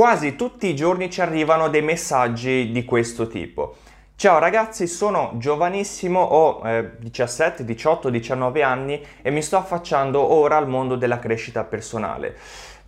Quasi tutti i giorni ci arrivano dei messaggi di questo tipo. Ciao ragazzi, sono giovanissimo, ho eh, 17, 18, 19 anni e mi sto affacciando ora al mondo della crescita personale.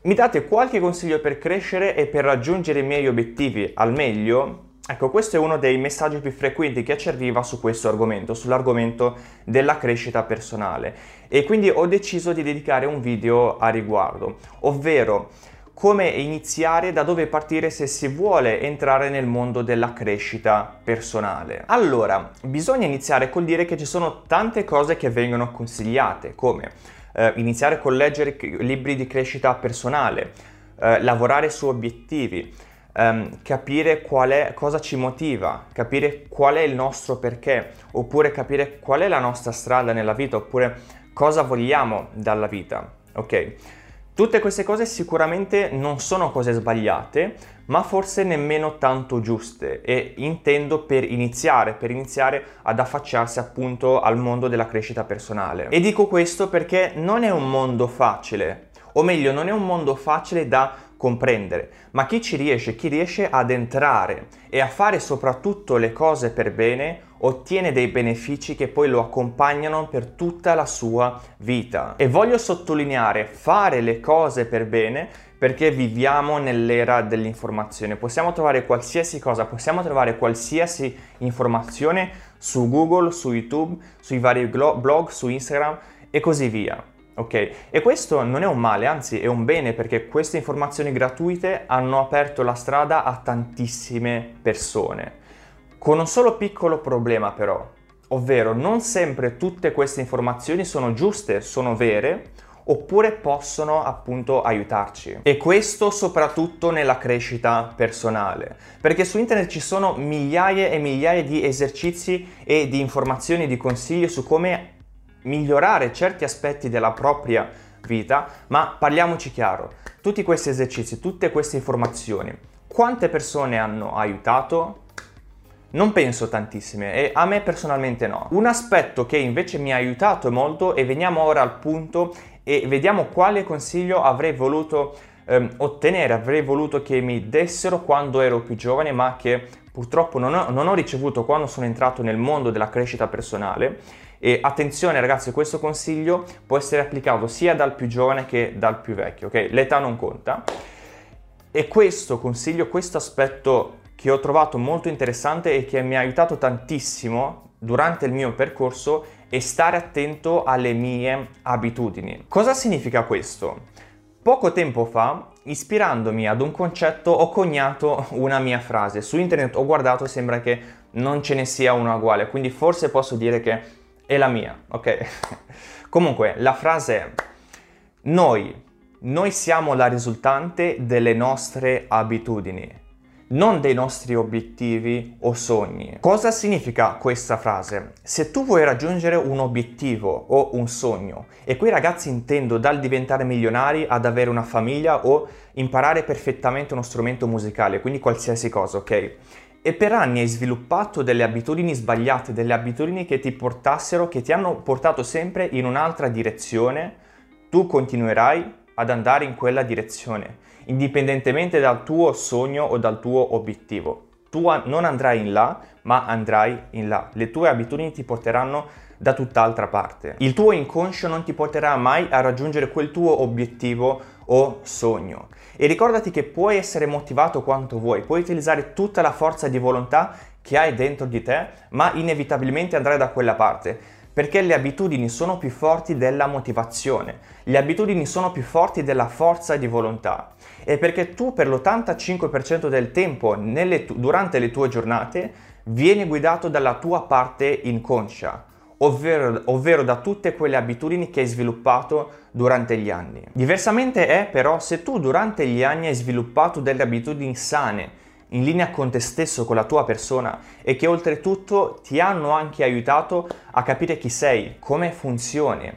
Mi date qualche consiglio per crescere e per raggiungere i miei obiettivi al meglio? Ecco, questo è uno dei messaggi più frequenti che ci arriva su questo argomento, sull'argomento della crescita personale. E quindi ho deciso di dedicare un video a riguardo, ovvero come iniziare, da dove partire se si vuole entrare nel mondo della crescita personale. Allora, bisogna iniziare col dire che ci sono tante cose che vengono consigliate, come eh, iniziare con leggere libri di crescita personale, eh, lavorare su obiettivi, ehm, capire è, cosa ci motiva, capire qual è il nostro perché, oppure capire qual è la nostra strada nella vita, oppure cosa vogliamo dalla vita, ok? Tutte queste cose sicuramente non sono cose sbagliate, ma forse nemmeno tanto giuste e intendo per iniziare, per iniziare ad affacciarsi appunto al mondo della crescita personale. E dico questo perché non è un mondo facile, o meglio non è un mondo facile da comprendere, ma chi ci riesce, chi riesce ad entrare e a fare soprattutto le cose per bene, ottiene dei benefici che poi lo accompagnano per tutta la sua vita. E voglio sottolineare fare le cose per bene perché viviamo nell'era dell'informazione. Possiamo trovare qualsiasi cosa, possiamo trovare qualsiasi informazione su Google, su YouTube, sui vari blog, su Instagram e così via. Ok? E questo non è un male, anzi è un bene perché queste informazioni gratuite hanno aperto la strada a tantissime persone. Con un solo piccolo problema però, ovvero non sempre tutte queste informazioni sono giuste, sono vere, oppure possono appunto aiutarci. E questo soprattutto nella crescita personale, perché su internet ci sono migliaia e migliaia di esercizi e di informazioni, di consigli su come migliorare certi aspetti della propria vita, ma parliamoci chiaro, tutti questi esercizi, tutte queste informazioni, quante persone hanno aiutato? Non penso tantissime e a me personalmente no. Un aspetto che invece mi ha aiutato molto e veniamo ora al punto e vediamo quale consiglio avrei voluto ehm, ottenere, avrei voluto che mi dessero quando ero più giovane ma che purtroppo non ho, non ho ricevuto quando sono entrato nel mondo della crescita personale. E attenzione ragazzi, questo consiglio può essere applicato sia dal più giovane che dal più vecchio, ok? L'età non conta. E questo consiglio, questo aspetto che ho trovato molto interessante e che mi ha aiutato tantissimo durante il mio percorso è stare attento alle mie abitudini. Cosa significa questo? Poco tempo fa, ispirandomi ad un concetto, ho coniato una mia frase. Su internet ho guardato, sembra che non ce ne sia una uguale, quindi forse posso dire che è la mia, ok? Comunque, la frase è noi, noi siamo la risultante delle nostre abitudini non dei nostri obiettivi o sogni. Cosa significa questa frase? Se tu vuoi raggiungere un obiettivo o un sogno, e qui ragazzi intendo dal diventare milionari ad avere una famiglia o imparare perfettamente uno strumento musicale, quindi qualsiasi cosa, ok? E per anni hai sviluppato delle abitudini sbagliate, delle abitudini che ti portassero, che ti hanno portato sempre in un'altra direzione, tu continuerai ad andare in quella direzione, indipendentemente dal tuo sogno o dal tuo obiettivo. Tu non andrai in là, ma andrai in là. Le tue abitudini ti porteranno da tutt'altra parte. Il tuo inconscio non ti porterà mai a raggiungere quel tuo obiettivo o sogno. E ricordati che puoi essere motivato quanto vuoi, puoi utilizzare tutta la forza di volontà che hai dentro di te, ma inevitabilmente andrai da quella parte perché le abitudini sono più forti della motivazione, le abitudini sono più forti della forza di volontà e perché tu per l'85% del tempo tu- durante le tue giornate vieni guidato dalla tua parte inconscia, ovvero, ovvero da tutte quelle abitudini che hai sviluppato durante gli anni. Diversamente è però se tu durante gli anni hai sviluppato delle abitudini sane, in linea con te stesso, con la tua persona e che oltretutto ti hanno anche aiutato a capire chi sei, come funzioni,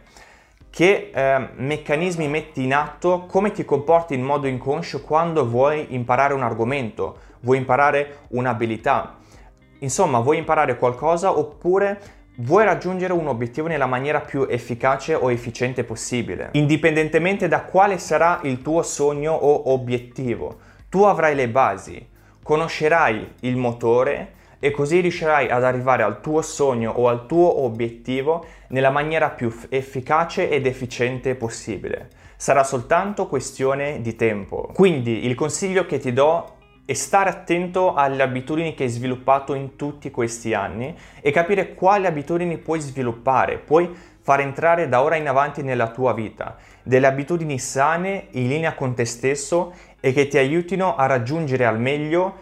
che eh, meccanismi metti in atto, come ti comporti in modo inconscio quando vuoi imparare un argomento, vuoi imparare un'abilità. Insomma, vuoi imparare qualcosa oppure vuoi raggiungere un obiettivo nella maniera più efficace o efficiente possibile, indipendentemente da quale sarà il tuo sogno o obiettivo. Tu avrai le basi, conoscerai il motore e così riuscirai ad arrivare al tuo sogno o al tuo obiettivo nella maniera più efficace ed efficiente possibile. Sarà soltanto questione di tempo. Quindi il consiglio che ti do è stare attento alle abitudini che hai sviluppato in tutti questi anni e capire quali abitudini puoi sviluppare, puoi far entrare da ora in avanti nella tua vita, delle abitudini sane in linea con te stesso e che ti aiutino a raggiungere al meglio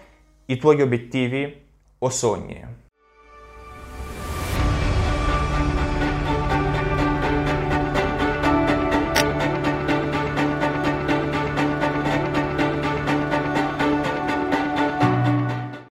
i tuoi obiettivi o sogni.